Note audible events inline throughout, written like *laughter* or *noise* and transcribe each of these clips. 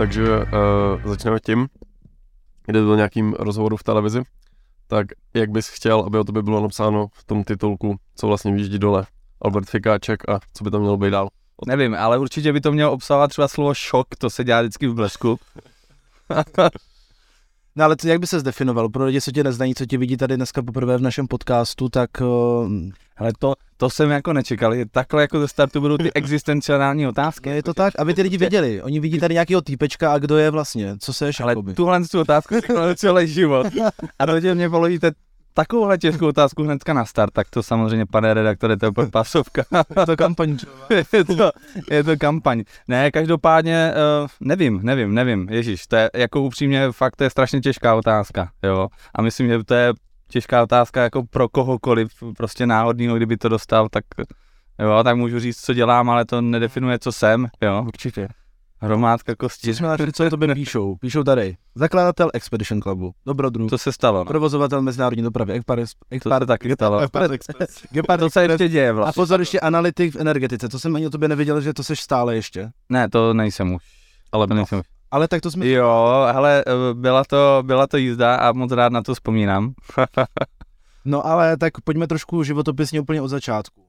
takže uh, začneme tím, kde byl nějakým rozhovoru v televizi, tak jak bys chtěl, aby o tobě bylo napsáno v tom titulku, co vlastně výjíždí dole, Albert Fikáček a co by to mělo být dál? Nevím, ale určitě by to mělo obsahovat třeba slovo šok, to se dělá vždycky v blesku. *laughs* No ale to, jak by se zdefinoval? Pro lidi, co tě neznají, co tě vidí tady dneska poprvé v našem podcastu, tak... Ale to, to jsem jako nečekal. Takhle jako ze startu budou ty existenciální otázky. Je to tak, aby ty lidi věděli. Oni vidí tady nějakého týpečka a kdo je vlastně, co se Ale jakoby. tuhle tu otázku si celý život. A do mě položíte takovouhle těžkou otázku hnedka na start, tak to samozřejmě, pane redaktore, to je pasovka. je to kampaň. *laughs* je, to, je to kampaň. Ne, každopádně, uh, nevím, nevím, nevím, ježíš, to je jako upřímně, fakt to je strašně těžká otázka, jo. A myslím, že to je těžká otázka jako pro kohokoliv, prostě náhodného, kdyby to dostal, tak jo, tak můžu říct, co dělám, ale to nedefinuje, co jsem, jo. Určitě. Hromádka kostí. Jsme našli, co je tobě píšou. Píšou tady. Zakladatel Expedition Clubu. Dobrodruh. To se stalo. No. Provozovatel mezinárodní dopravy. To se taky stalo. Ekpar, Gepard, to se ještě děje vlastně. A pozor, ještě analytik v energetice. To jsem ani o tobě nevěděl, že to seš stále ještě. Ne, to nejsem už. Ale no. nejsem už. Ale tak to jsme... Jo, hele, byla to, byla to jízda a moc rád na to vzpomínám. *laughs* no ale tak pojďme trošku životopisně úplně od začátku.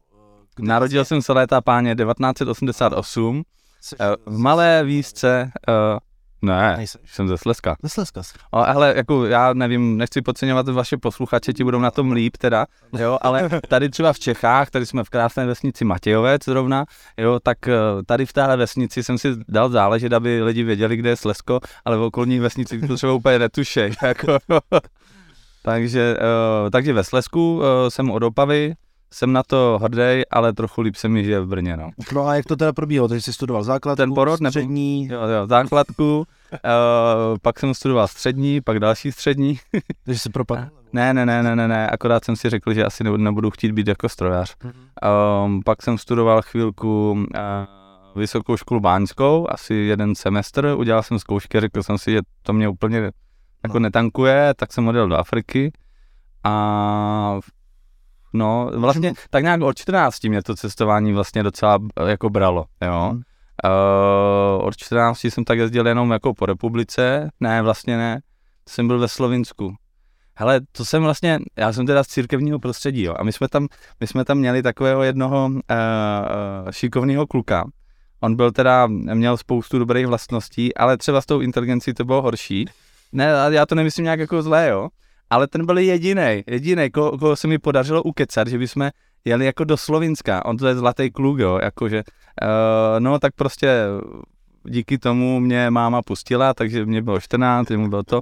Kdy Narodil jsi... jsem se léta páně 1988 Eh, v malé výzce, uh, ne, Nejsem. jsem ze Slezska. Ze Slezska. O, hele, jako já nevím, nechci podceňovat vaše posluchače, ti budou na tom líp teda, jo, ale tady třeba v Čechách, tady jsme v krásné vesnici Matějovec zrovna, jo, tak eh, tady v téhle vesnici jsem si dal záležet, aby lidi věděli, kde je Slezko, ale v okolních vesnicích to třeba úplně netušej, *laughs* jako. takže, uh, takže ve Slezsku uh, jsem od Opavy, jsem na to hrdý, ale trochu líp se mi žije v Brně, no. No a jak to teda probíhalo? Takže jsi studoval základku, Ten porod, střední? Nebo, jo, jo, základku, uh, pak jsem studoval střední, pak další střední. *laughs* Takže jsi propadl? Ne, ne, ne, ne, ne, ne, akorát jsem si řekl, že asi nebudu chtít být jako strojař. Mm-hmm. Um, pak jsem studoval chvilku uh, vysokou školu báňskou, asi jeden semestr, udělal jsem zkoušky, řekl jsem si, že to mě úplně jako no. netankuje, tak jsem odjel do Afriky a No, vlastně *laughs* tak nějak od 14 mě to cestování vlastně docela eh, jako bralo, jo. Hmm. Uh, od 14 jsem tak jezdil jenom jako po republice, ne, vlastně ne, jsem byl ve Slovinsku. Hele, to jsem vlastně, já jsem teda z církevního prostředí, jo, a my jsme tam, my jsme tam měli takového jednoho uh, šikovného kluka. On byl teda, měl spoustu dobrých vlastností, ale třeba s tou inteligencí to bylo horší. Ne, já to nemyslím nějak jako zlé, jo ale ten byl jediný, jediný, koho, koho se mi podařilo ukecat, že bychom jeli jako do Slovinska, on to je zlatý kluk, jo, jakože, uh, no tak prostě díky tomu mě máma pustila, takže mě bylo 14, mu bylo to,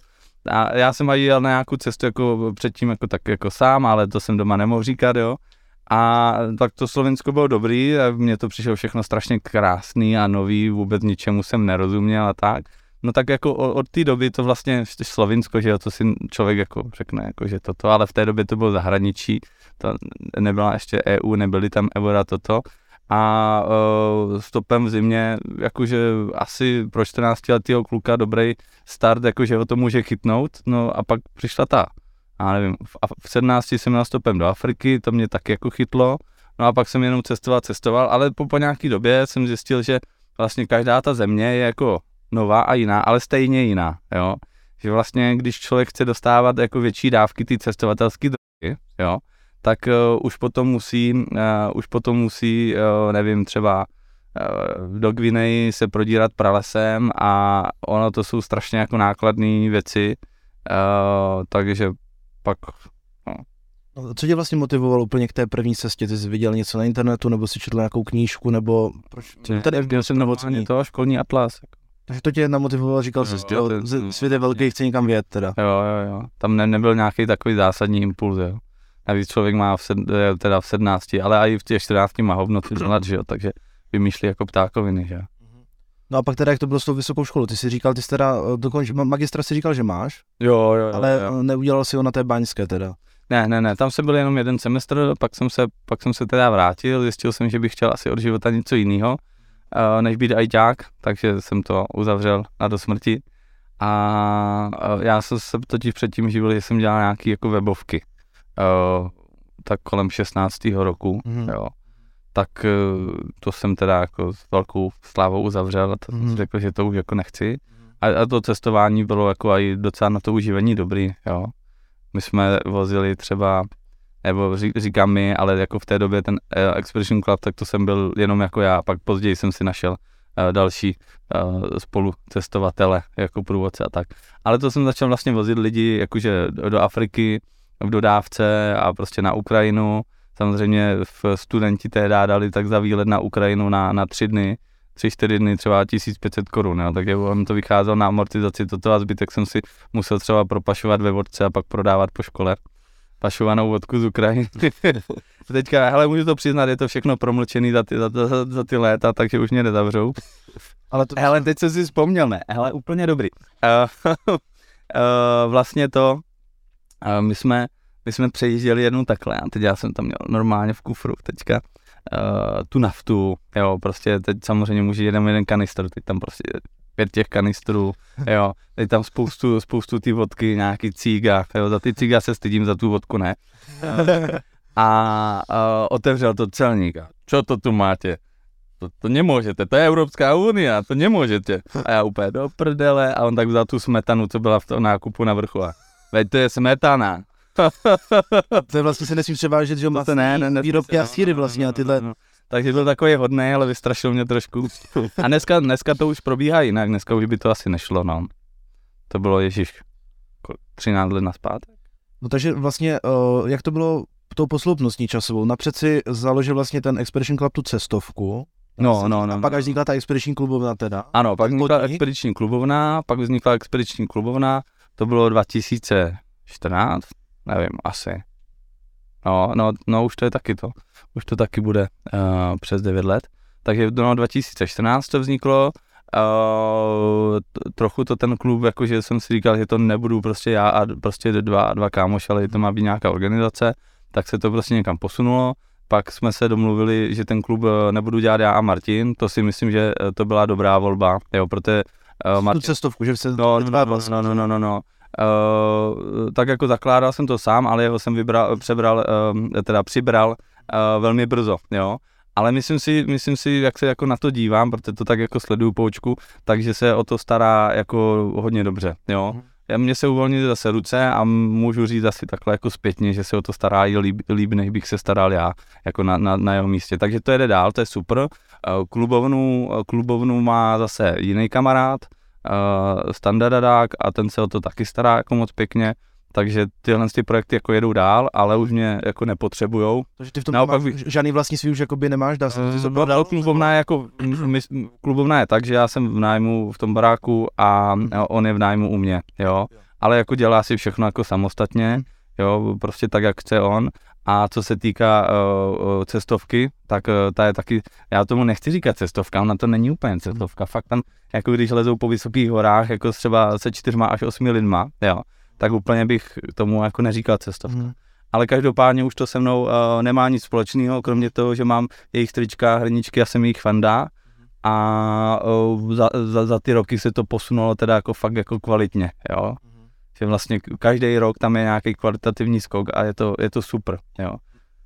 a já jsem aj jel na nějakou cestu jako předtím jako tak jako sám, ale to jsem doma nemohl říkat, jo. A tak to Slovensko bylo dobrý a mně to přišlo všechno strašně krásný a nový, vůbec ničemu jsem nerozuměl a tak. No tak jako od té doby to vlastně Slovinsko, že jo, to si člověk jako řekne, jako že toto, ale v té době to bylo zahraničí, to nebyla ještě EU, nebyly tam eura toto. A uh, stopem v zimě, jakože asi pro 14 letého kluka dobrý start, jakože ho to může chytnout, no a pak přišla ta, já nevím, v, v 17 jsem měl stopem do Afriky, to mě taky jako chytlo, no a pak jsem jenom cestoval, cestoval, ale po, po nějaký době jsem zjistil, že vlastně každá ta země je jako nová a jiná, ale stejně jiná, jo. Že vlastně, když člověk chce dostávat jako větší dávky ty cestovatelské drogy, jo, tak uh, už potom musí, uh, už potom musí, uh, nevím, třeba uh, do Gvineji se prodírat pralesem a ono to jsou strašně jako nákladné věci, uh, takže pak no. Co tě vlastně motivovalo úplně k té první cestě? Ty jsi viděl něco na internetu, nebo si četl nějakou knížku, nebo proč? Tady měl jsem na to školní atlas. Jako. Takže to tě namotivovalo, říkal jsi, že svět je velký, chce někam vědět teda. Jo, jo, jo. Tam ne, nebyl nějaký takový zásadní impuls, jo. Navíc člověk má v, sed, eh, teda v 17, ale i v těch 14 má hovno dělat, *clears throat* že jo, takže vymýšlí jako ptákoviny, že jo. No a pak teda, jak to bylo s tou vysokou školou? Ty jsi říkal, ty jsi teda eh, dokonč, magistra si říkal, že máš? Jo, jo, jo. Ale jo. neudělal si ho na té baňské teda? Ne, ne, ne, tam jsem byl jenom jeden semestr, pak jsem se, pak jsem se teda vrátil, zjistil jsem, že bych chtěl asi od života něco jiného než být ajťák, takže jsem to uzavřel na do smrti. A já jsem se totiž předtím živil, že jsem dělal nějaké jako webovky, tak kolem 16. roku, mm-hmm. jo. Tak to jsem teda jako s velkou slávou uzavřel a to mm-hmm. řekl, že to už jako nechci. A, a to cestování bylo jako i docela na to uživení dobrý, jo. My jsme vozili třeba, nebo ří, říkám my, ale jako v té době ten uh, Expedition Club, tak to jsem byl jenom jako já, pak později jsem si našel uh, další uh, spolu cestovatele, jako průvodce a tak. Ale to jsem začal vlastně vozit lidi jakože do, Afriky, v dodávce a prostě na Ukrajinu. Samozřejmě v studenti tehdy dali tak za výlet na Ukrajinu na, na tři dny, tři, čtyři dny, třeba 1500 korun, jo. takže on to vycházelo na amortizaci toto a zbytek jsem si musel třeba propašovat ve vodce a pak prodávat po škole pašovanou vodku z Ukrajiny. *laughs* Teďka, hele, můžu to přiznat, je to všechno promlčený za ty, za, za, za ty léta, takže už mě nezavřou. Ale to... Hele, teď jsem si vzpomněl, ne, hele, úplně dobrý. Uh, uh, *laughs* vlastně to, uh, my jsme, my jsme přejížděli jednou takhle a teď já jsem tam měl normálně v kufru teďka uh, tu naftu, jo, prostě teď samozřejmě může jeden jeden kanistr, teď tam prostě pět těch kanistrů, jo, teď tam spoustu, spoustu ty vodky, nějaký cíga, jo, za ty cíga se stydím, za tu vodku ne. A uh, otevřel to celník a čo to tu máte? To, to nemůžete, to je Evropská unie, to nemůžete. A já úplně do prdele a on tak vzal tu smetanu, co byla v tom nákupu na vrchu a veď to je smetana, to je vlastně se nesmí převážet, že má ne, ne, ne, výrobky a síry vlastně a tyhle. No, no. Takže byl takový hodný, ale vystrašil mě trošku. A dneska, dneska to už probíhá jinak, dneska už by to asi nešlo, no. To bylo Ježíš 13 let naspátek. No takže vlastně, uh, jak to bylo tou posloupnostní časovou? Napřed si založil vlastně ten Expedition Club tu cestovku, No, no, no. A pak až vznikla ta expediční klubovna teda? Ano, pak vznikla expediční klubovna, pak vznikla expediční klubovna, to bylo 2014, nevím, asi. No, no, no, už to je taky to. Už to taky bude uh, přes 9 let. Takže no, 2014 to vzniklo, Uh, trochu to ten klub, jakože jsem si říkal, že to nebudu prostě já a prostě dva, dva kámoši, ale to má být nějaká organizace, tak se to prostě někam posunulo. Pak jsme se domluvili, že ten klub eh, nebudu dělat já a Martin, to si myslím, že to byla dobrá volba, jo, protože uh, Martin... Tu cestovku, že se no, no, no, no, no, no, no, no. Uh, tak jako zakládal jsem to sám, ale jeho jsem vybral, přebral, uh, teda přibral uh, velmi brzo, jo. Ale myslím si, myslím si, jak se jako na to dívám, protože to tak jako sleduju poučku, takže se o to stará jako hodně dobře, jo. Mhm. Já Mně se uvolnily zase ruce a můžu říct asi takhle jako zpětně, že se o to stará i líb, líb než bych se staral já, jako na, na, na jeho místě. Takže to jede dál, to je super. Klubovnu, klubovnu má zase jiný kamarád, uh, standardadák a ten se o to taky stará jako moc pěkně. Takže tyhle ty projekty jako jedou dál, ale už mě jako nepotřebujou. Takže ty v tom Naopak máš, žádný vlastní svý už jakoby nemáš, dá se to dal, klubovna je jako, my, klubovna je tak, že já jsem v nájmu v tom baráku a hmm. on je v nájmu u mě, jo. Ale jako dělá si všechno jako samostatně, hmm. jo, prostě tak, jak chce on. A co se týká uh, cestovky, tak uh, ta je taky, já tomu nechci říkat cestovka, ona to není úplně cestovka, fakt tam, jako když lezou po vysokých horách, jako třeba se čtyřma až osmi lidma, jo, tak úplně bych tomu jako neříkal cestovka. Hmm. Ale každopádně už to se mnou uh, nemá nic společného, kromě toho, že mám jejich trička, hrničky a jsem jich fandá. A uh, za, za, za, ty roky se to posunulo teda jako fakt jako kvalitně, jo. Hmm. Že vlastně každý rok tam je nějaký kvalitativní skok a je to, je to super, jo.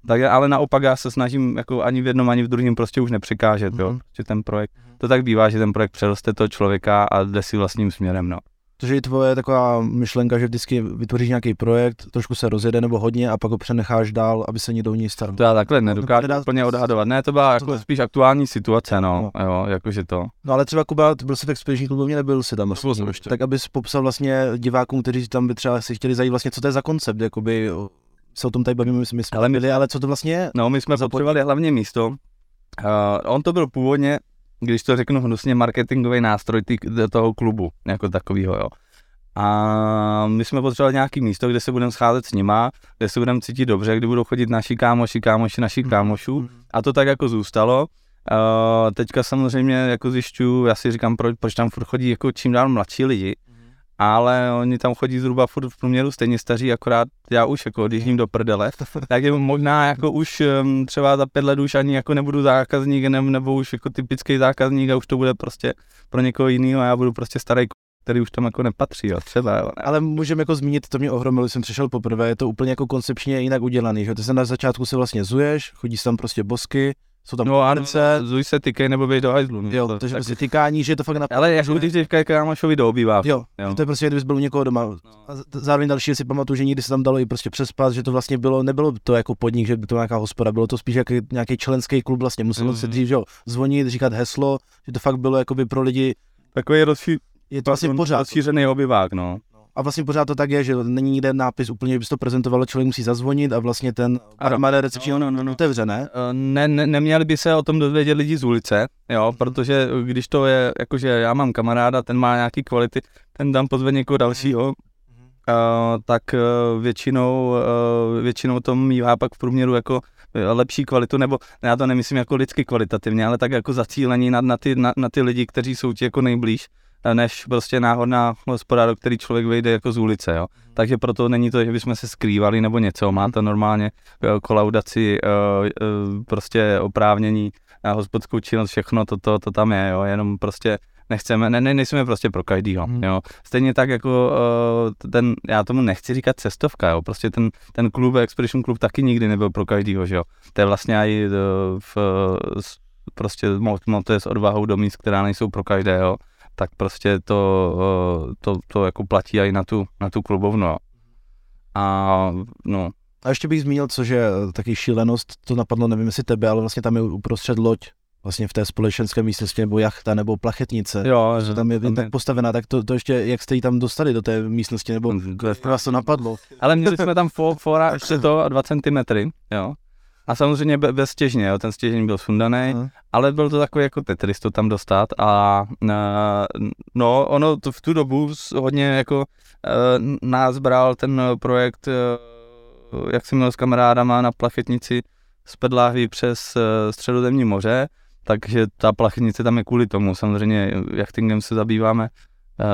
Tak, ale naopak já se snažím jako ani v jednom, ani v druhém prostě už nepřekážet, mm-hmm. jo. Mhm. Že ten projekt, to tak bývá, že ten projekt přeroste toho člověka a jde si vlastním směrem, no. Takže je tvoje taková myšlenka, že vždycky vytvoříš nějaký projekt, trošku se rozjede nebo hodně a pak ho přenecháš dál, aby se někdo ní staral. To já takhle nedokážu nedá... úplně odhadovat. Ne, to byla jako to spíš aktuální situace, no, no. jo, jakože to. No ale třeba Kuba, byl jsi v expediční klubovně, nebyl jsi tam. Jsem ještě. Tak abys popsal vlastně divákům, kteří tam by třeba si chtěli zajít vlastně, co to je za koncept, jakoby se o tom tady bavíme, my jsme ale, my, ale co to vlastně je? No, my jsme potřebovali hlavně místo. Uh, on to byl původně když to řeknu hnusně, marketingový nástroj tý, toho klubu, jako takového, jo. A my jsme potřebovali nějaký místo, kde se budeme scházet s nima, kde se budeme cítit dobře, kde budou chodit naši kámoši, kámoši našich mhm. kámošů. Mhm. A to tak jako zůstalo. Uh, teďka samozřejmě jako zjišťuju, já si říkám, proč, proč tam furt chodí jako čím dál mladší lidi, ale oni tam chodí zhruba furt v průměru stejně staří, akorát já už jako odjíždím do prdele, *laughs* tak je možná jako už třeba za pět let už ani jako nebudu zákazník nebo, nebo už jako typický zákazník a už to bude prostě pro někoho jiného a já budu prostě starý který už tam jako nepatří, jo, třeba, jo. Ale můžeme jako zmínit, to mě ohromilo, jsem přišel poprvé, je to úplně jako koncepčně jinak udělaný, že ty se na začátku se vlastně zuješ, chodíš tam prostě bosky, jsou tam No a konkurence, zuj se tykej nebo běž do hajzlu. no. jo, To- takže tak- prostě tykání, že je to fakt na... Ale jak když říkají kámošovi do obývávky. Jo, Jo. to je prostě, kdybys byl u někoho doma. A z- zároveň další si pamatuju, že někdy se tam dalo i prostě přespat, že to vlastně bylo, nebylo to jako podnik, že by to nějaká hospoda, bylo to spíš jako nějaký členský klub vlastně. Muselo Mhm. se dřív, že jo, zvonit, říkat heslo, že to fakt bylo jakoby pro lidi, Takový rozší, je to vlastně pořád. rozšířený obyvák, no. A vlastně pořád to tak je, že není nikde nápis úplně, že bys to prezentoval, člověk musí zazvonit a vlastně ten armáda recepční No, no, no, no. otevřené. Eh, Ne, ne, neměli by se o tom dozvědět lidi z ulice, jo, protože když to je, jakože já mám kamaráda, ten má nějaký kvality, ten tam pozve někoho dalšího, uh, tak uh, většinou, uh, většinou to mývá pak v průměru jako lepší kvalitu, nebo já to nemyslím jako lidsky kvalitativně, ale tak jako zacílení na, na, ty, na, na ty lidi, kteří jsou ti jako nejblíž, než prostě náhodná hospoda, do který člověk vejde jako z ulice, jo. Takže proto není to, že bychom se skrývali nebo něco, má to normálně eh, kolaudaci, eh, eh, prostě oprávnění na hospodskou činnost, všechno to, to, to tam je, jo, jenom prostě nechceme, ne, ne, nejsme prostě pro každýho, Mhm. jo. Stejně tak jako uh, ten, já tomu nechci říkat cestovka, jo, prostě ten, ten klub, Expedition Club taky nikdy nebyl pro každýho, že jo. To je vlastně i uh, v, s- prostě mo- montuje s odvahou do míst, která nejsou pro každého, tak prostě to, to, to jako platí i na tu, na tu klubovnu. A no, A ještě bych zmínil, což je eh, taky šílenost, to napadlo, nevím jestli tebe, ale vlastně tam je uprostřed loď, vlastně v té společenské místnosti, nebo jachta, nebo plachetnice. jo, Že tam je tak postavená, tak to, to ještě, jak jste ji tam dostali do té místnosti, nebo vás to napadlo? Ale měli jsme tam fo, fora ještě to a 2 cm, jo. A samozřejmě be, bez stěžně, jo, ten stěžení byl sundaný, Aha. ale byl to takový jako Tetris to tam dostat a a, no, ono to v tu dobu hodně jako uh, nás bral ten projekt, uh, jak jsem měl s kamarádama na plachetnici z Pedláhví přes středozemní moře, takže ta plachetnice tam je kvůli tomu, samozřejmě jachtingem se zabýváme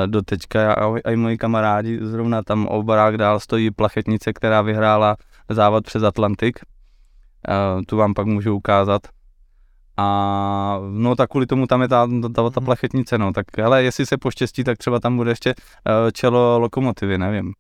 do teďka já a i moji kamarádi, zrovna tam o barák dál stojí plachetnice, která vyhrála závod přes Atlantik, tu vám pak můžu ukázat. A no tak kvůli tomu tam je ta, ta, ta Mhm. plachetnice, no, tak ale jestli se poštěstí, tak třeba tam bude ještě eh, čelo lokomotivy, nevím.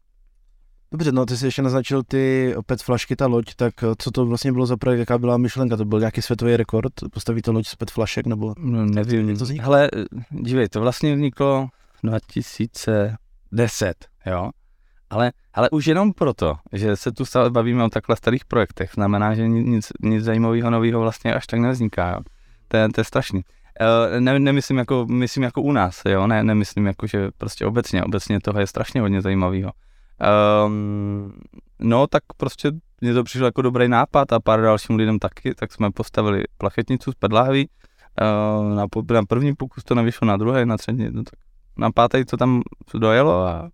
Dobře, no ty jsi ještě naznačil ty PET flašky, ta loď, tak eh, co to vlastně bylo za projekt, jaká byla myšlenka, to byl nějaký světový rekord, postavit to loď z PET flašek, nebo? No, nevím. To vzniklo? Hele, eh, dívej, to vlastně vzniklo 2010, jo. Ale, ale už jenom proto, že se tu stále bavíme o takhle starých projektech, znamená, že ni- nic, nic zajímavého nového vlastně až tak nevzniká, jo. To je, to je strašný. Uh, ne, nemyslím jako, myslím jako u nás, jo, ne, nemyslím jako, že prostě obecně, obecně toho je strašně hodně zajímavého. Um, no, tak prostě mně to přišlo jako dobrý nápad a pár dalším lidem taky, tak jsme postavili plachetnicu z pedláhví, Uh, na, po- na první pokus to nevyšlo, na druhé, na třetí, no tak na pátý to tam dojelo a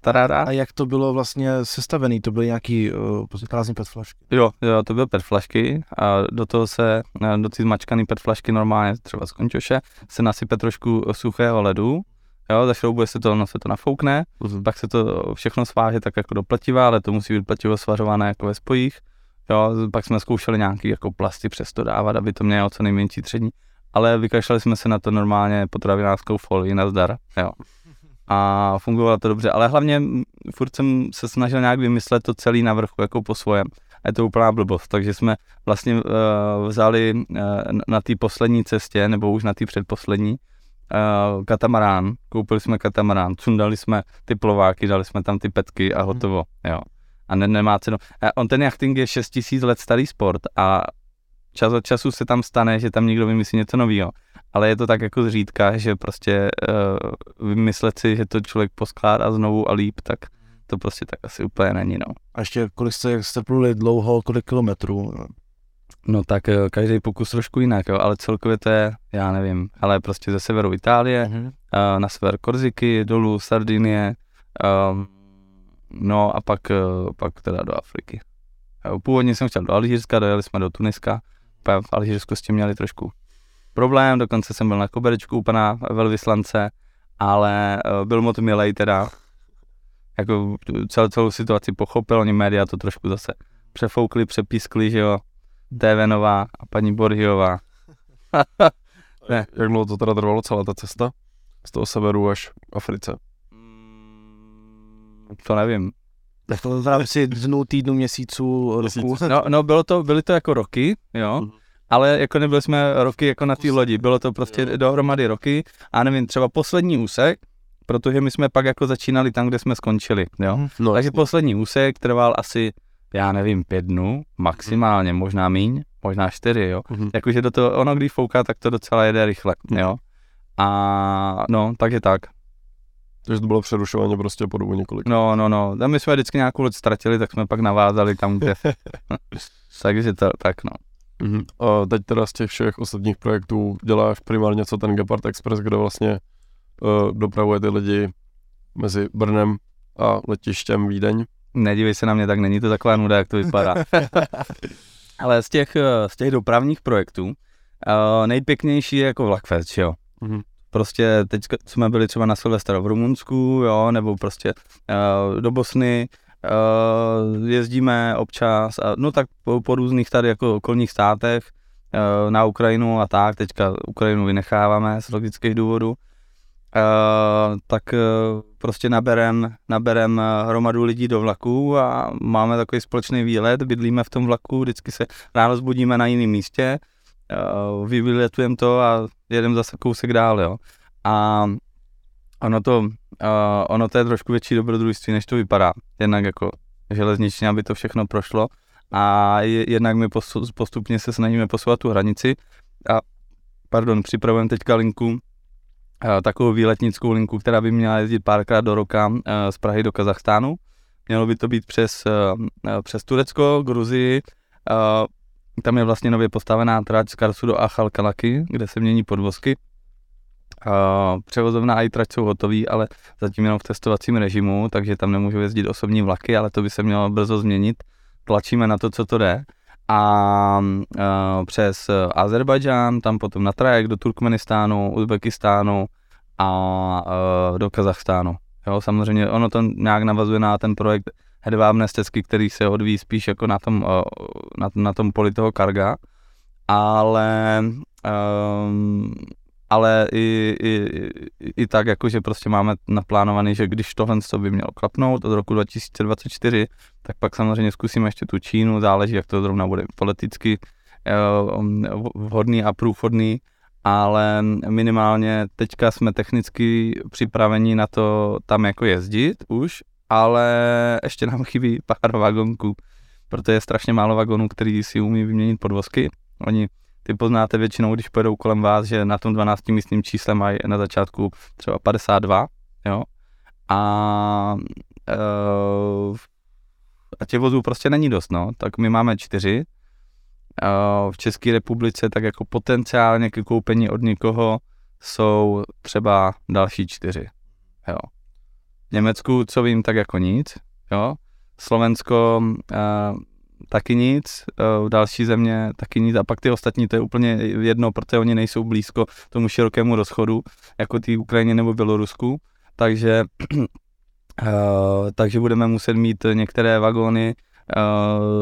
taráda. A jak to bylo vlastně sestavený, to byly nějaký uh, prázdný PET flašky? Jo, jo, to byly PET flašky a do toho se, eh, do ty zmačkaný PET flašky normálně třeba z končoše, se nasype trošku suchého ledu, jo, zašroubuje se to, ono se to nafoukne, pak se to všechno sváže tak jako do pletiva, ale to musí být pletivo svařované jako ve spojích, jo, pak jsme zkoušeli nějaký jako plasty přes to dávat, aby to mělo co nejmenší tření, ale vykašlali jsme se na to normálně potravinářskou folii na zdar, jo. A fungovalo to dobře, ale hlavně furt jsem se snažil nějak vymyslet to celý na vrchu jako po svojem. A je to úplná blbost, takže jsme vlastně uh, vzali uh, na té poslední cestě, nebo už na té předposlední, uh, katamarán, koupili jsme katamarán, sundali jsme ty plováky, dali jsme tam ty petky a hotovo, jo. A ne, nemá cenu. A on ten jachting je 6000 let starý sport a čas od času se tam stane, že tam někdo vymyslí něco nového. Ale je to tak jako zřídka, že prostě uh, vymyslet si, že to člověk poskládá znovu a líp, tak to prostě tak asi úplně není, no. A ještě kolik jste, jak jste pluli dlouho, kolik kilometrů? No tak eh, každý pokus trošku jinak, jo, ale celkově to je, já nevím, ale prostě ze severu Itálie, Mhm. uh, na sever Korziky, dolů Sardinie, um, no a pak, uh, pak teda do Afriky. Původně jsem chtěl do Alžírska, dojeli jsme do Tuniska, v Alžírsku s tím měli trošku problém, dokonce jsem byl na koberečku u pana velvyslance, ale uh, byl moc milej teda, jako celou, celou situaci pochopil, oni média to trošku zase přefoukli, přepískli, že jo, TV Nová a paní Borhiová. *laughs* Ne. Jak dlouho to teda trvalo celá ta cesta? Z toho severu až Africe. To nevím. Tak to v rámci dnů, týdnů, měsíců, roku. No, no bylo to, byly to jako roky, jo, Mhm. ale jako nebyli jsme roky jako na té lodi, bylo to prostě Jo. dohromady roky a nevím, třeba poslední úsek, protože my jsme pak jako začínali tam, kde jsme skončili, jo. No, Takže jasně. poslední úsek trval asi, já nevím, pět dnů, maximálně, možná míň, možná čtyři, jo. Mhm. Jakože do toho, ono když fouká, tak to docela jede rychle, Mhm. jo. A no, takže tak. Takže to bylo přerušovaně prostě po dobu několik. No, no, no. A my jsme vždycky nějakou loď ztratili, tak jsme pak navázali tam, kde. *laughs* takže to, tak no. Mhm. A teď teda z těch všech ostatních projektů děláš primárně co ten Gepard Express, kde vlastně uh, dopravuje ty lidi mezi Brnem a letištěm Vídeň. Nedívej se na mě, tak není to taková nuda, jak to vypadá. *laughs* Ale z těch, eh, z těch dopravních projektů uh, nejpěknější je jako Vlakfest, jo. Mhm. Prostě teď jsme byli třeba na Silvestra v Rumunsku, jo, nebo prostě uh, do Bosny, uh, jezdíme občas, a, no tak po, po různých tady jako okolních státech, uh, na Ukrajinu a tak, teďka Ukrajinu vynecháváme z logických důvodů, uh, tak uh, prostě naberem, naberem hromadu lidí do vlaku a máme takový společný výlet, bydlíme v tom vlaku, vždycky se ráno zbudíme na jiném místě, vyletujeme to a jedeme zase kousek dál, jo. A ono to, uh, ono to je trošku větší dobrodružství, než to vypadá. Jednak jako železničně, aby to všechno prošlo a je, jednak my postupně se snažíme posouvat tu hranici a pardon, připravujeme teďka linku, eh, takovou výletnickou linku, která by měla jezdit párkrát do roka eh, z Prahy do Kazachstánu. Mělo by to být přes, eh, eh, přes Turecko, Gruzii, eh, tam je vlastně nově postavená trať z Karsu do Achalkalaky, kde se mění podvozky. Uh, převozovna a i trať jsou hotový, ale zatím jenom v testovacím režimu, takže tam nemůžou jezdit osobní vlaky, ale to by se mělo brzo změnit. Tlačíme na to, co to jde. A uh, přes Azerbajdžán, tam potom na trajek do Turkmenistánu, Uzbekistánu a uh, do Kazachstánu. Jo, samozřejmě ono to nějak navazuje na ten projekt hedvábné stezky, který se odvíjí spíš jako na tom, na, na tom poli toho karga, ale um, ale i, i, i, tak, jakože prostě máme naplánovaný, že když tohle to by mělo klapnout od roku 2024, tak pak samozřejmě zkusíme ještě tu Čínu, záleží, jak to zrovna bude politicky eh, vhodný a průchodný, ale minimálně teďka jsme technicky připraveni na to tam jako jezdit už, ale ještě nám chybí pár vagonků, protože je strašně málo vagonů, který si umí vyměnit podvozky. Oni ty poznáte většinou, když pojedou kolem vás, že na tom 12 místním čísle mají na začátku třeba 52, jo, a, uh, a těch vozů prostě není dost, no, tak my máme čtyři, uh, v České republice tak jako potenciálně ke koupení od někoho jsou třeba další čtyři, jo. Německu, co vím, tak jako nic, jo, Slovensko uh, taky nic, uh, další země taky nic. A pak ty ostatní, to je úplně jedno, protože oni nejsou blízko tomu širokému rozchodu, jako ty Ukrajině nebo Bělorusku, takže, uh, *clears throat* takže budeme muset mít některé vagóny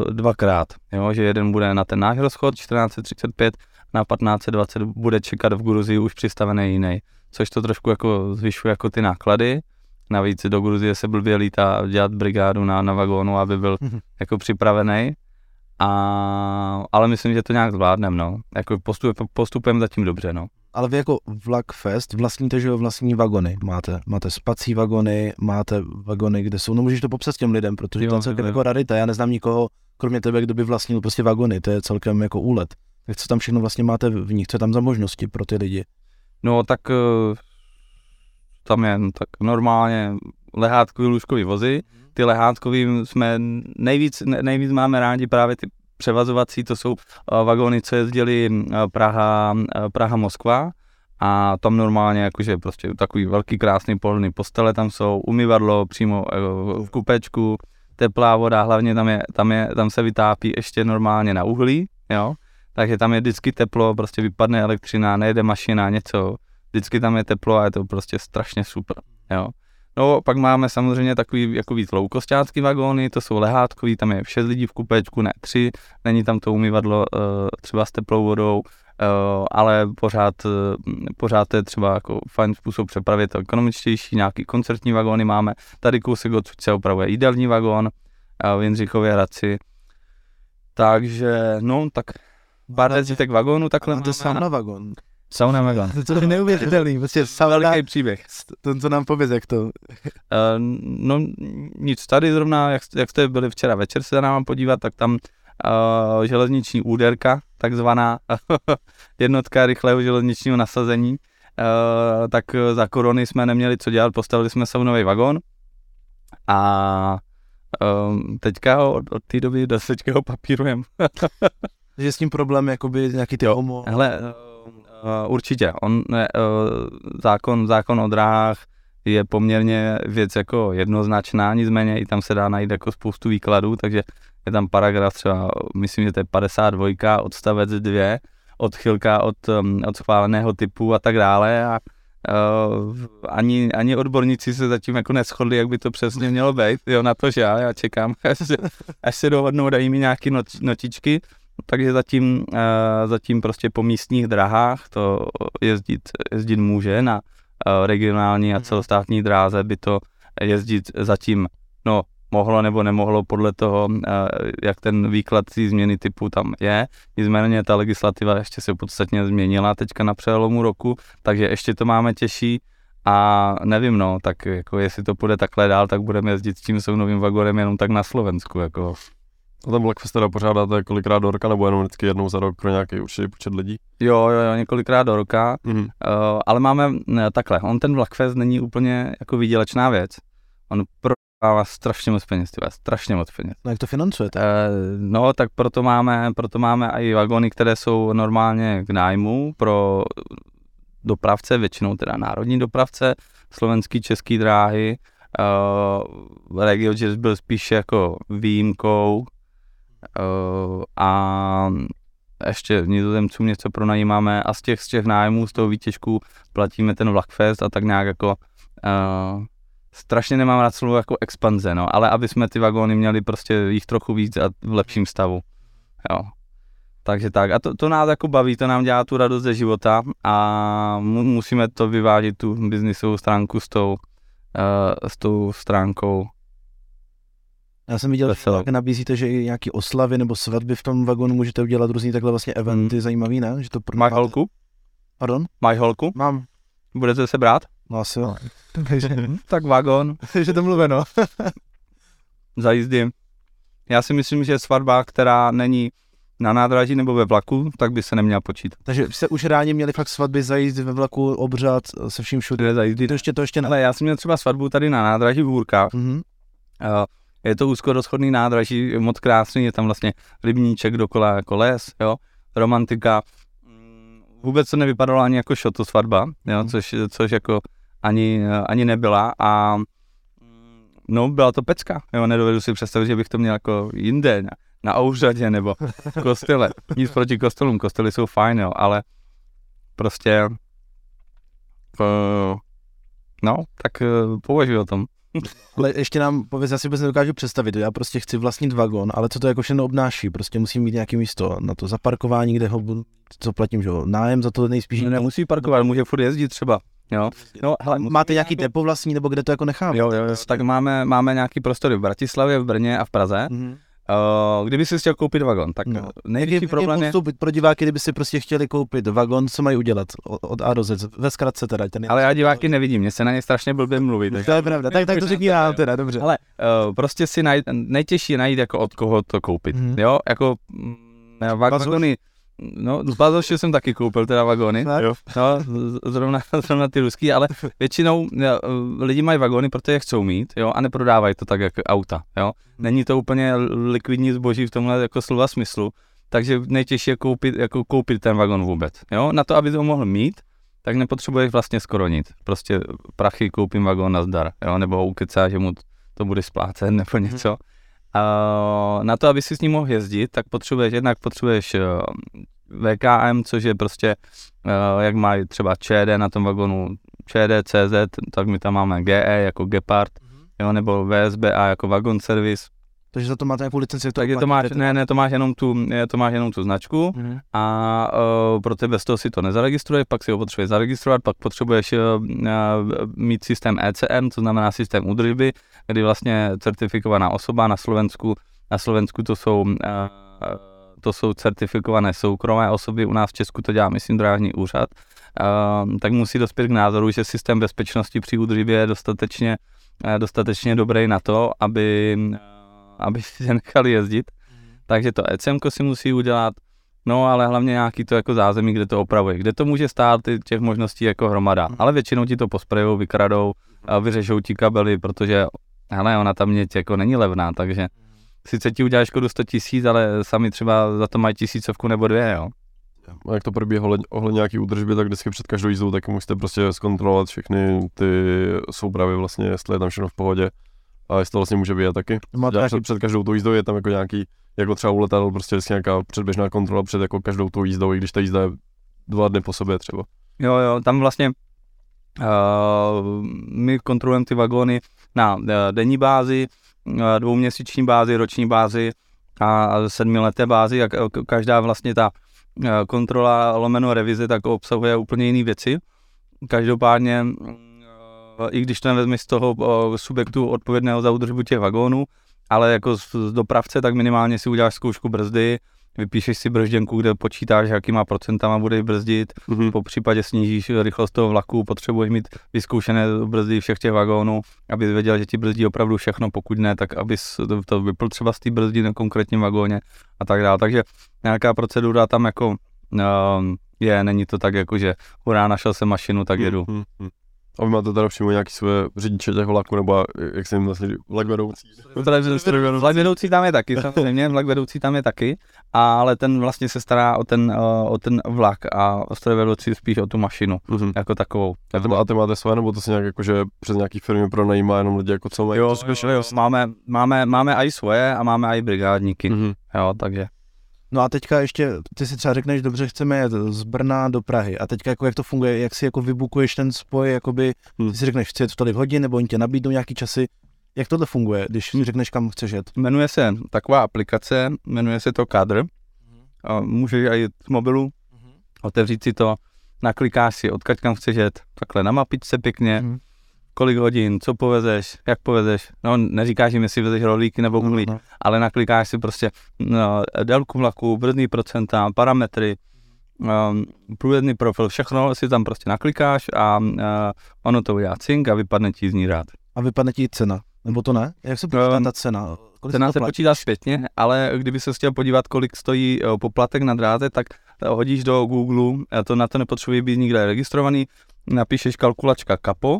dvakrát, jo? že jeden bude na ten náš rozchod 1435, na 1520 bude čekat v Gruzii už přistavený jiný, což to trošku jako zvyšuje jako ty náklady, Navíc do Gruzie se blbě lítá dělat brigádu na, na vagónu, aby byl jako připravený. A, ale myslím, že to nějak zvládneme, no. Jako postup, postupem zatím dobře, no. Ale vy jako Vlakfest vlastníte, že jo, vlastní vagony. Máte, máte spací vagony, máte vagony, kde jsou, no můžeš to popsat těm lidem, protože Jo, to je celkem jo. jako rarita. Já neznám nikoho, kromě tebe, kdo by vlastnil prostě vagony. To je celkem jako úlet. Tak co tam všechno vlastně máte v nich? Co je tam za možnosti pro ty lidi? No tak eh, tam je no, tak normálně lehátkový lůžkový vozy. Ty lehátkový jsme nejvíc, ne- nejvíc máme rádi právě ty převazovací, to jsou eh, vagóny, co jezdili eh, Praha, eh, Praha Moskva. A tam normálně jakože prostě takový velký krásný pohodlný postele tam jsou, umyvadlo přímo v kupečku, teplá voda, hlavně tam, je, tam, je, tam se vytápí ještě normálně na uhlí, jo, takže tam je vždycky teplo, prostě vypadne elektřina, nejede mašina, něco, vždycky tam je teplo a je to prostě strašně super, jo. No, pak máme samozřejmě takový jako víc loukostácký vagóny, to jsou lehátkový, tam je 6 lidí v kupečku, ne 3, není tam to umyvadlo uh, třeba s teplou vodou, uh, ale pořád, uh, pořád to je třeba jako fajn způsob přepravy, to ekonomičtější, nějaký koncertní vagóny máme, tady kousek odsud se opravuje jídelní vagón v Jindřichově Hradci, takže no, tak pár desítek vagónů, takhle je sauna vagon. Sauna vagon. To je neuvěřitelný, prostě sauna, Velký příběh. to, to nám pověz, jak to, Uh, no nic, tady zrovna, jak, jak jste byli včera večer se nám podívat, tak tam uh, železniční úderka, takzvaná *laughs* jednotka rychlého železničního nasazení, uh, tak za korony jsme neměli co dělat, postavili jsme saunový vagón a um, teďka ho od, od té doby do teďka ho papírujeme. *laughs* že s tím problém, jakoby nějaký ty homo. Hele, uh, určitě, on, ne, uh, zákon, zákon o dráhách je poměrně věc jako jednoznačná, nicméně i tam se dá najít jako spoustu výkladů, takže je tam paragraf třeba, myslím, že to je 52, odstavec 2, odchylka od, um, od schváleného typu a tak dále. A uh, ani, ani odborníci se zatím jako neschodli, jak by to přesně mělo být, jo, na to, že já, já čekám, *laughs* až se, až se dohodnou, dají mi nějaké not, notičky, takže zatím, uh, zatím prostě po místních drahách to jezdit, jezdit může, na uh, regionální a celostátní dráze by to jezdit zatím, no, mohlo nebo nemohlo podle toho, uh, jak ten výklad té změny typu tam je. Nicméně ta legislativa ještě se podstatně změnila teďka na přelomu roku, takže ještě to máme těžší. A nevím no, tak jako jestli to půjde takhle dál, tak budeme jezdit s tím sounovým vagonem jenom tak na Slovensku, jako A ten Blackfest teda pořádáte kolikrát do roka, nebo jenom vždycky jednou za rok pro nějaký určitý počet lidí? Jo, jo, jo, několikrát do roka, Mhm. uh, ale máme ne, takhle, on ten Blackfest není úplně jako výdělečná věc. On prodává strašně moc peněz, tyhle, strašně moc peněz. No jak to financujete? Uh, no, tak proto máme, proto máme i vagony, které jsou normálně k nájmu pro dopravce, většinou teda národní dopravce, slovenský, český dráhy. Uh, Regio Jazz byl spíš jako výjimkou a ještě nizozemcům něco pronajímáme a z těch, z těch nájmů, z toho výtěžku platíme ten Vlakfest a tak nějak jako uh, strašně nemám rád slovo jako expanze, no, ale aby jsme ty vagóny měli prostě jich trochu víc a v lepším stavu, jo. Takže tak, a to, to nás jako baví, to nám dělá tu radost ze života a mu, musíme to vyvážit tu biznisovou stránku s tou, uh, s tou stránkou Já jsem viděl, že tak nabízíte, že i nějaký oslavy nebo svatby v tom vagonu můžete udělat různý takhle vlastně eventy zajímavý, ne? Že to pro... Máš holku? Pardon? Máš holku? Mám. Budete se brát? No asi jo. Takže, *laughs* Tak vagón, *laughs* že to mluveno. *laughs* za jízdy. Já si myslím, že svatba, která není na nádraží nebo ve vlaku, tak by se neměla počítat. Takže jste už rádi měli fakt svatby zajít ve vlaku, obřad se vším všude. Za jízdy. To ještě, to ještě ne. Ale já jsem měl třeba svatbu tady na nádraží v Hůrkách. Mhm. Eh, Je to úzkorozchodný nádraží, moc krásný, je tam vlastně rybníček dokola jako les, jo, romantika. Mm, Vůbec to nevypadalo ani jako šoto svatba, jo, Mhm. což, což jako ani, ani nebyla a mm, no byla to pecka, jo, nedovedu si představit, že bych to měl jako jinde, na, na ouřadě nebo v kostele. Nic proti kostelům, kostely jsou fajn, jo, ale prostě uh, no, tak uh, považuji o tom. *laughs* Ale ještě nám pověz, já si vůbec nedokážu představit, já prostě chci vlastnit vagon, ale co to jako všechno obnáší, prostě musím mít nějaké místo na to zaparkování, kde ho budu, co platím, že jo, nájem za to nejspíš. No, nemusí parkovat, může furt jezdit třeba. Jo, no, hele, Máte nějaký depo vlastní, nebo kde to jako necháme? Jo, jo, jo, tak máme, máme nějaký prostory v Bratislavě, v Brně a v Praze. Mhm. Uh, kdyby si chtěl koupit vagon, tak No. no. největší problém je, pro diváky, kdyby si prostě chtěli koupit vagon, co mají udělat od, A do Z, ve zkratce teda. Ten ale já diváky nevidím, mě se na ně strašně blbě mluví. Tak, To je pravda, tak, tak to řekni nám *laughs* teda, dobře. ale uh, prostě si najít, nejtěžší najít jako od koho to koupit, Mhm. jo, jako mm, vagony, no z Bazoše jsem taky koupil teda vagony, Tak? No, zrovna, *laughs* zrovna ty ruský, ale většinou jo, lidi mají vagony, protože je chcou mít, jo, a neprodávají to tak jako auta, jo. Není to úplně likvidní zboží v tomhle jako slova smyslu, takže nejtěžší je koupit, jako koupit ten vagon vůbec, jo. Na to, aby to mohl mít, tak nepotřebuješ vlastně skoro nic. Prostě prachy koupím vagon na zdar, jo, nebo ho ukecá, že mu to bude splácet nebo něco. A na to, aby si s ním mohl jezdit, tak potřebuješ, jednak potřebuješ eh, VKM, což je prostě, eh, jak mají třeba ČD na tom vagonu, ČD, CZ, tak my tam máme GE jako Gepard, jo, nebo VSBA jako Wagon Service. Takže za to máte nějakou licenci, Takže to máš, ne, ne, to máš jenom tu, to máš jenom tu značku Mhm. a uh, pro tebe z toho si to nezaregistruje, pak si ho potřebuješ zaregistrovat, pak potřebuješ uh, mít systém ECM, to znamená systém údržby, kdy vlastně certifikovaná osoba na Slovensku, na Slovensku to jsou uh, to jsou certifikované soukromé osoby, u nás v Česku to dělá, myslím, drážní úřad, uh, tak musí dospět k názoru, že systém bezpečnosti při údržbě je dostatečně, uh, dostatečně dobrý na to, aby, aby *laughs* si nechali jezdit. Takže to ECM si musí udělat, No, ale hlavně nějaký to jako zázemí, kde to opravuje. Kde to může stát, těch možností jako hromada. Ale většinou ti to posprejou, vykradou, vyřešou ti kabely, protože hele, ona tam mě jako není levná, takže sice ti uděláš škodu 100 tisíc, ale sami třeba za to mají tisícovku nebo dvě, jo. A jak to probíhá ohledně, nějaký údržby, tak vždycky před každou jízdou tak musíte prostě zkontrolovat všechny ty soupravy vlastně, jestli je tam všechno v pohodě a jestli to vlastně může být taky. Máte nějaký, před, před každou tou jízdou je tam jako nějaký, jako třeba u letadel, prostě vždycky nějaká předběžná kontrola před jako každou tou jízdou, i když ta jízda je dva dny po sobě třeba. Jo, jo, tam vlastně uh, my kontrolujeme ty vagóny na uh, denní bázi, uh, dvouměsíční bázi, roční bázi a sedmileté bázi a k- k- každá vlastně ta kontrola lomeno revize tak obsahuje úplně jiné věci. Každopádně, uh, i když to nevezmi z toho subjektu odpovědného za údržbu těch vagónů, ale jako z dopravce, tak minimálně si uděláš zkoušku brzdy, vypíšeš si bržděnku, kde počítáš, jakýma procentama budeš brzdit, Mhm. po případě snížíš rychlost toho vlaku, potřebuješ mít vyzkoušené brzdy všech těch vagónů, aby věděl, že ti brzdí opravdu všechno, pokud ne, tak abys to, to vypl třeba z té brzdy na konkrétním vagóně a tak dále. Takže nějaká procedura tam jako um, je, není to tak jako, že hurá, našel jsem mašinu, tak jedu. Mhm, mhm. A vy máte teda přímo nějaký své řidiče těch vlaků, nebo jak se jim vlastně vlak vedoucí? Vlak vedoucí tam je taky, samozřejmě, vlak vedoucí tam je taky, ale ten vlastně se stará o ten, uh, o ten vlak a stroj vedoucí spíš o tu mašinu Mhm. jako takovou. A ty, a ty máte své, nebo to se nějak jako, že přes nějaký firmy pronajímá jenom lidi, jako co mají? Jo, jo, zkušenost? jo, máme, máme, máme i svoje a máme i brigádníky, Mhm. jo, takže. No a teďka ještě, ty si třeba řekneš, dobře, chceme jet z Brna do Prahy a teďka jako jak to funguje, jak si jako vybukuješ ten spoj, jakoby, Hmm. ty si řekneš, chci jet v tolik hodin, nebo oni tě nabídnou nějaký časy, jak tohle funguje, když si řekneš, kam chceš jet? Jmenuje se taková aplikace, jmenuje se to Kadr. A můžeš i z mobilu otevřít si to, naklikáš si, odkud kam chceš jet, takhle na mapičce pěkně, Mhm. Kolik hodin, co povezeš, jak povezeš. No, neříkáš jim, jestli vezeš rolíky nebo uhlí, Mhm. ale naklikáš si prostě no, délku vlaku, brzdný procenta, parametry, um, průjezdný profil, všechno si tam prostě naklikáš a uh, ono to udělá cink a vypadne ti jízdní řád. A vypadne ti cena, nebo to ne? Jak se počítá Um, ta cena? Kolik Cena to se počítá zpětně, ale kdyby se chtěl podívat, kolik stojí eh, poplatek na dráze, tak eh, hodíš do Google, a to na to nepotřebuje být nikde registrovaný, napíšeš kalkulačka kapo,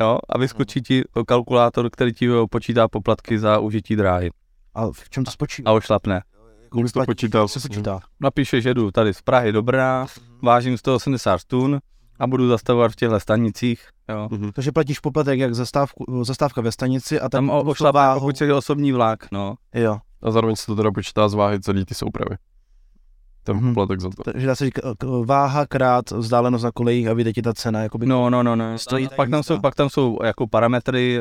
jo, a vyskočí ti kalkulátor, který ti počítá poplatky za užití dráhy A v čem to spočívá? a ošlapne. Kolik to počítá? Co se počítá? Napíšeš, jedu tady z Prahy do Brna, vážím 180 tun a budu zastavovat v těchto stanicích, jo. Mhm. Takže platíš poplatek jak zastávku, zastávka ve stanici a Tam tam o- ošlapne, pokud je osobní vlak, no. Jo, A zároveň se to teda počítá z váhy celý ty soupravy. Ten Mhm. poplatek za to. takže dá se říct váha krát vzdálenost na kolejích a vyjde ti ta cena, jakoby No, no, no, no. Stojí pak, tam jsou, pak tam jsou jako parametry,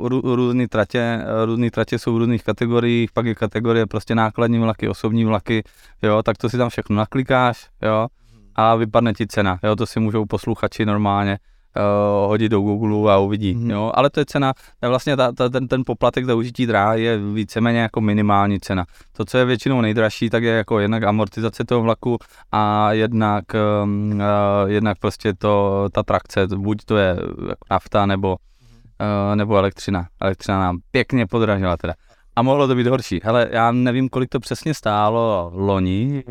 uh, rů, různé tratě, uh, různé tratě jsou v různých kategoriích, pak je kategorie prostě nákladní vlaky, osobní vlaky, jo, tak to si tam všechno naklikáš, jo, a vypadne ti cena, jo, to si můžou posluchači normálně uh, hodit do Google a uvidí, Mhm. jo, ale to je cena, to je vlastně ta, ta, ten, ten poplatek za užití dráhy je víceméně jako minimální cena. To, co je většinou nejdražší, tak je jako jednak amortizace toho vlaku a jednak, um, uh, jednak prostě to, ta trakce, buď to je jako nafta nebo, uh, nebo elektřina. Elektřina nám pěkně podražila teda. A mohlo to být horší. Hele, já nevím, kolik to přesně stálo loni,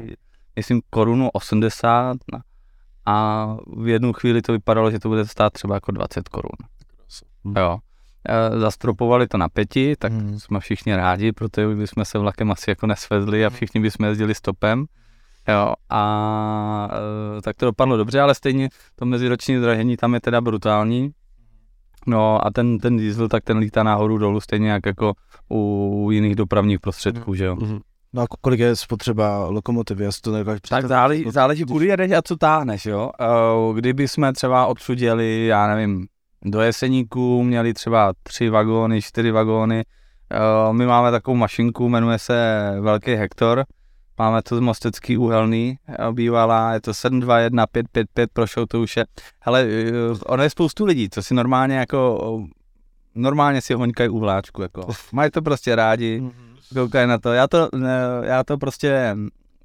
myslím korunu 80 na- a v jednu chvíli to vypadalo, že to bude stát třeba jako 20 korun. Jo. E, zastropovali to na pěti, tak Mhm. jsme všichni rádi, protože bychom se vlakem asi jako nesvezli a všichni bychom jezdili stopem. Jo, a e, tak to dopadlo dobře, ale stejně to meziroční zdražení tam je teda brutální. No a ten, ten diesel, tak ten lítá nahoru dolů, stejně jak jako u jiných dopravních prostředků, že jo. Mhm. No a kolik je spotřeba lokomotivy, já si to nedokážu Tak záleží, No, záleží kudy jedeš a co táhneš, jo. Eh, Kdyby jsme třeba odsud jeli, já nevím, do Jeseníku, měli třeba tři vagóny, čtyři vagóny. Eh, My máme takovou mašinku, jmenuje se Velký Hektor. Máme to z Mostecký uhelný, eh, bývalá, je to 721 555, prošel to už je. Hele, ono je spoustu lidí, co si normálně jako, normálně si hoňkají u vláčku, jako. *laughs* Mají to prostě rádi, Mhm. Koukaj na to. Já to, ne, já to prostě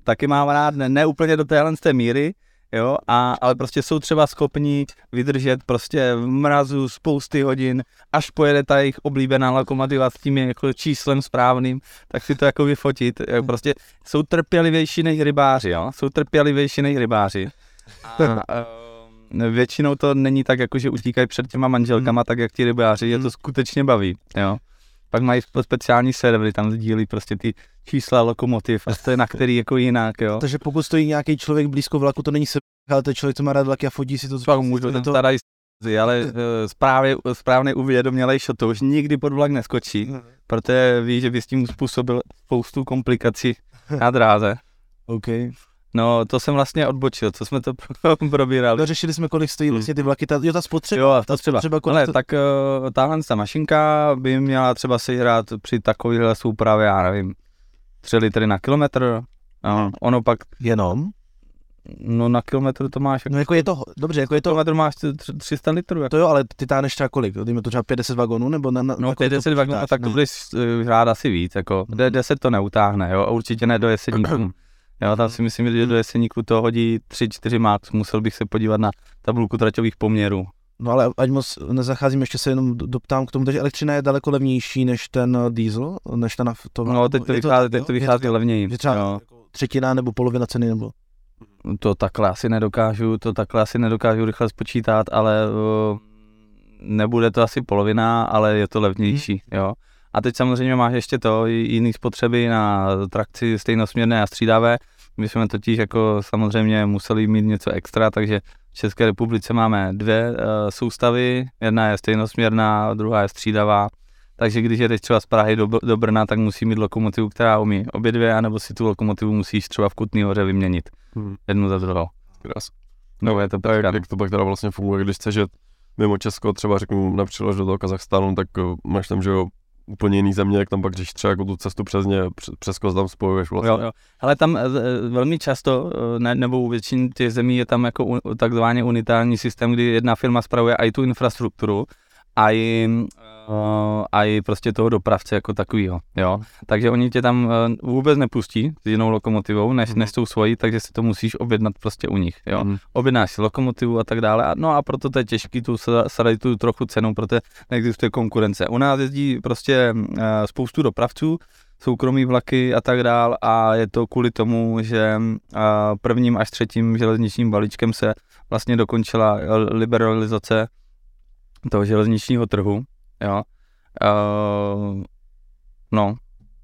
taky mám rád, ne, ne úplně do téhle z té míry, jo, a, ale prostě jsou třeba schopni vydržet prostě v mrazu spousty hodin, až pojede ta jejich oblíbená lokomotiva s tím jako číslem správným, tak si to jako vyfotit. Jo, prostě jsou trpělivější než rybáři, jo, jsou trpělivější než rybáři. A, a, *laughs* většinou to není tak, jako že utíkají před těma manželkama, tak jak ti rybáři, je to skutečně baví, jo. Pak mají speciální servery, tam sdílí prostě ty čísla lokomotiv a to je na který jako jinak, jo. Takže pokud stojí nějaký člověk blízko vlaku, to není se, ale to je člověk, co má rád vlaky a fotí si to. Pak můžu, ten to... starají ale uh, správně, správně uvědomělej to už nikdy pod vlak neskočí, hmm. protože ví, že by s tím způsobil spoustu komplikací na dráze. *laughs* OK. No, to jsem vlastně odbočil, co jsme to *laughs* probírali. No, řešili jsme, kolik stojí hmm. vlastně ty vlaky, ta, jo, ta spotřeba. Jo, ta spotřeba. spotřeba kolik Ale to... tak uh, tahle ta mašinka by měla třeba si hrát při takovéhle soupravě, já nevím, 3 litry na kilometr, no, ono pak... Jenom? No na kilometr to máš. Jako, no jako je to, dobře, jako je to... Kilometr máš 300 litrů. Jako. To jo, ale ty táhneš třeba kolik? Dejme to třeba 50 vagonů, nebo na... na no 50 vagonů, tak to budeš hrát asi víc, jako hmm. 10 to neutáhne, jo, a určitě ne do jeseníků. Jo, tam si myslím, že do jeseníku to hodí 3-4 max, musel bych se podívat na tabulku traťových poměrů. No ale ať moc nezacházím, ještě se jenom doptám k tomu, že elektřina je daleko levnější než ten diesel, než ta nafta. No teď to vychází, teď to vychází levněji. Je třeba jo. třetina nebo polovina ceny nebo? To takhle asi nedokážu, to takhle asi nedokážu rychle spočítat, ale uh, nebude to asi polovina, ale je to levnější, hmm. jo. A teď samozřejmě máš ještě to, jiný spotřeby na trakci stejnosměrné a střídavé, my jsme totiž jako samozřejmě museli mít něco extra, takže v České republice máme dvě uh, soustavy, jedna je stejnosměrná, druhá je střídavá. Takže když jedeš třeba z Prahy do, do Brna, tak musí mít lokomotivu, která umí obě dvě, anebo si tu lokomotivu musíš třeba v Kutný hoře vyměnit. Hmm. Jednu za druhou. Krás. No, je to tak, jak to pak teda vlastně funguje, když chceš jet mimo Česko, třeba řeknu například do toho Kazachstánu, tak uh, máš tam, že jo, úplně jiný země, jak tam pak když třeba jako tu cestu přes ně, přes koz tam spojuješ vlastně. Jo, jo. Ale tam e, velmi často, eh, ne, nebo u většiny těch zemí je tam jako takzvaný unitární systém, kdy jedna firma spravuje i tu infrastrukturu a i a i prostě toho dopravce jako takového, jo. Takže oni tě tam e, vůbec nepustí s jinou lokomotivou, než, mm. než tou svojí, takže si to musíš objednat prostě u nich, jo. Mm. Objednáš si lokomotivu a tak dále, a, no a proto to je těžký tu sadit tu trochu cenu, protože neexistuje konkurence. U nás jezdí prostě e, spoustu dopravců, soukromí vlaky a tak dál a je to kvůli tomu, že prvním až třetím železničním balíčkem se vlastně dokončila liberalizace toho železničního trhu jo. Uh, no,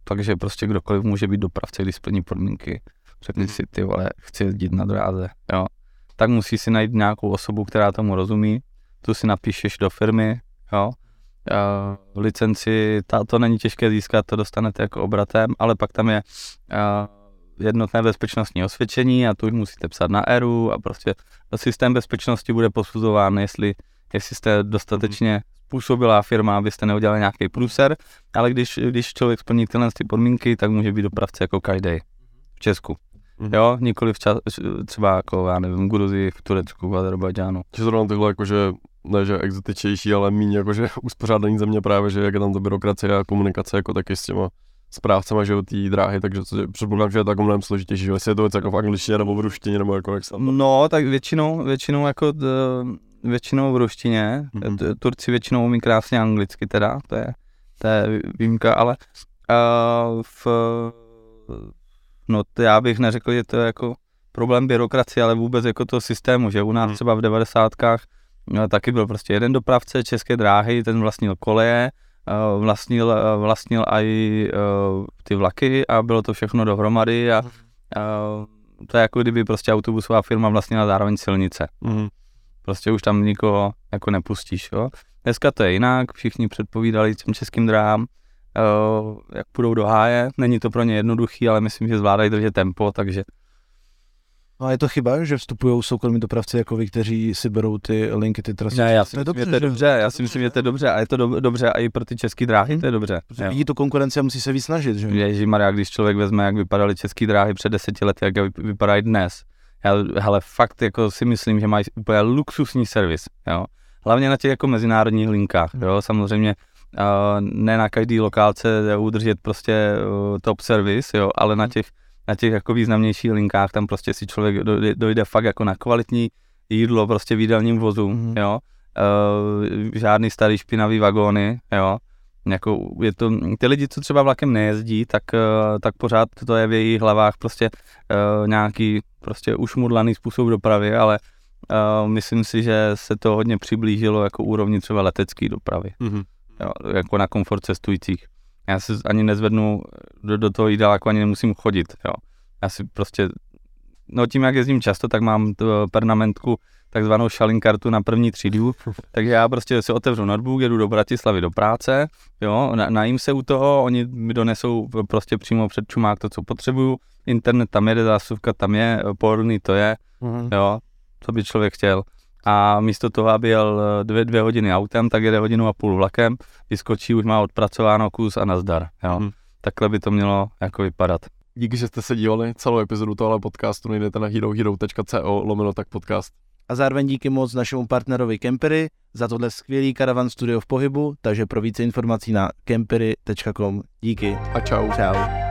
takže prostě kdokoliv může být dopravce, když splní podmínky. Řekni hmm. si, ty vole, chci jezdit na dráze, jo. Tak musí si najít nějakou osobu, která tomu rozumí, tu si napíšeš do firmy, jo. Uh, licenci, ta, to není těžké získat, to dostanete jako obratem, ale pak tam je uh, jednotné bezpečnostní osvědčení a tu už musíte psát na ERU a prostě systém bezpečnosti bude posuzován, jestli, jestli jste dostatečně způsobila firma, abyste neudělali nějaký průser, ale když, když člověk splní tyhle ty podmínky, tak může být dopravce jako každý v Česku. Mm-hmm. Jo, nikoli v čas, třeba jako, já nevím, Gruzii, v Turecku, v Azerbajdžánu. Čiže zrovna tohle jakože, ne že exotičnější, ale méně jakože *laughs* uspořádání země právě, že jak je tam to byrokracie a komunikace jako taky s těma správcema, že té dráhy, takže předpokládám, že je to jako mnohem složitější, že jestli je to věc jako v angličtině nebo v ruštině, nebo jako jak se No, tak většinou, většinou jako většinou v ruštině, mm-hmm. Turci většinou umí krásně anglicky teda, to je, to je výjimka, ale uh, v, no to já bych neřekl, že to je jako problém byrokracie, ale vůbec jako toho systému, že u nás mm. třeba v devadesátkách no, taky byl prostě jeden dopravce České dráhy, ten vlastnil koleje, uh, vlastnil, vlastnil i ty vlaky a bylo to všechno dohromady a uh, to je jako kdyby prostě autobusová firma vlastnila zároveň silnice. Mm. Prostě už tam nikoho jako nepustíš, jo. Dneska to je jinak, všichni předpovídali těm českým dráhám, uh, jak půjdou do háje. Není to pro ně jednoduchý, ale myslím, že zvládají držet tempo, takže No a je to chyba, že vstupují soukromí dopravci jako vy, kteří si berou ty linky, ty trasy? Ne, já si myslím, že to je dobře, já si myslím, že to je dobře a je to do, dobře a i pro ty české dráhy hmm. to je dobře. Protože vidí tu konkurenci a musí se víc snažit, že? Ježí Maria, když člověk vezme, jak vypadaly české dráhy před deseti lety, jak vypadají dnes, já, hele, fakt jako si myslím, že mají úplně luxusní servis, jo. Hlavně na těch jako mezinárodních linkách, jo. Samozřejmě ne na každý lokálce udržet prostě uh, top service, jo, ale na těch, na těch jako významnějších linkách tam prostě si člověk dojde, dojde fakt jako na kvalitní jídlo prostě v jídelním vozu, mm. jo, uh, žádný starý špinavý vagóny, jo, jako je to, ty lidi, co třeba vlakem nejezdí, tak, uh, tak pořád to je v jejich hlavách prostě uh, nějaký prostě ušmudlaný způsob dopravy, ale uh, myslím si, že se to hodně přiblížilo jako úrovni třeba letecké dopravy, mm-hmm. jo, jako na komfort cestujících. Já se ani nezvednu do, do toho jídelníku, ani nemusím chodit, jo. Já si prostě, no tím, jak jezdím často, tak mám to pernamentku takzvanou šalinkartu na první třídu, *laughs* takže já prostě si otevřu notebook, jedu do Bratislavy do práce, jo, na, najím se u toho, oni mi donesou prostě přímo před čumák to, co potřebuju, internet tam jede, zásuvka tam je, pohodlný to je, mm-hmm. jo, co by člověk chtěl. A místo toho, aby jel dvě, dvě hodiny autem, tak jede hodinu a půl vlakem, vyskočí, už má odpracováno kus a nazdar, jo. Mm. Takhle by to mělo jako vypadat. Díky, že jste se dívali celou epizodu tohle podcastu, najdete na herohero.co lomeno tak podcast a zároveň díky moc našemu partnerovi Kempery za tohle skvělý karavan studio v pohybu, takže pro více informací na kempery.com. Díky. A čau. Čau.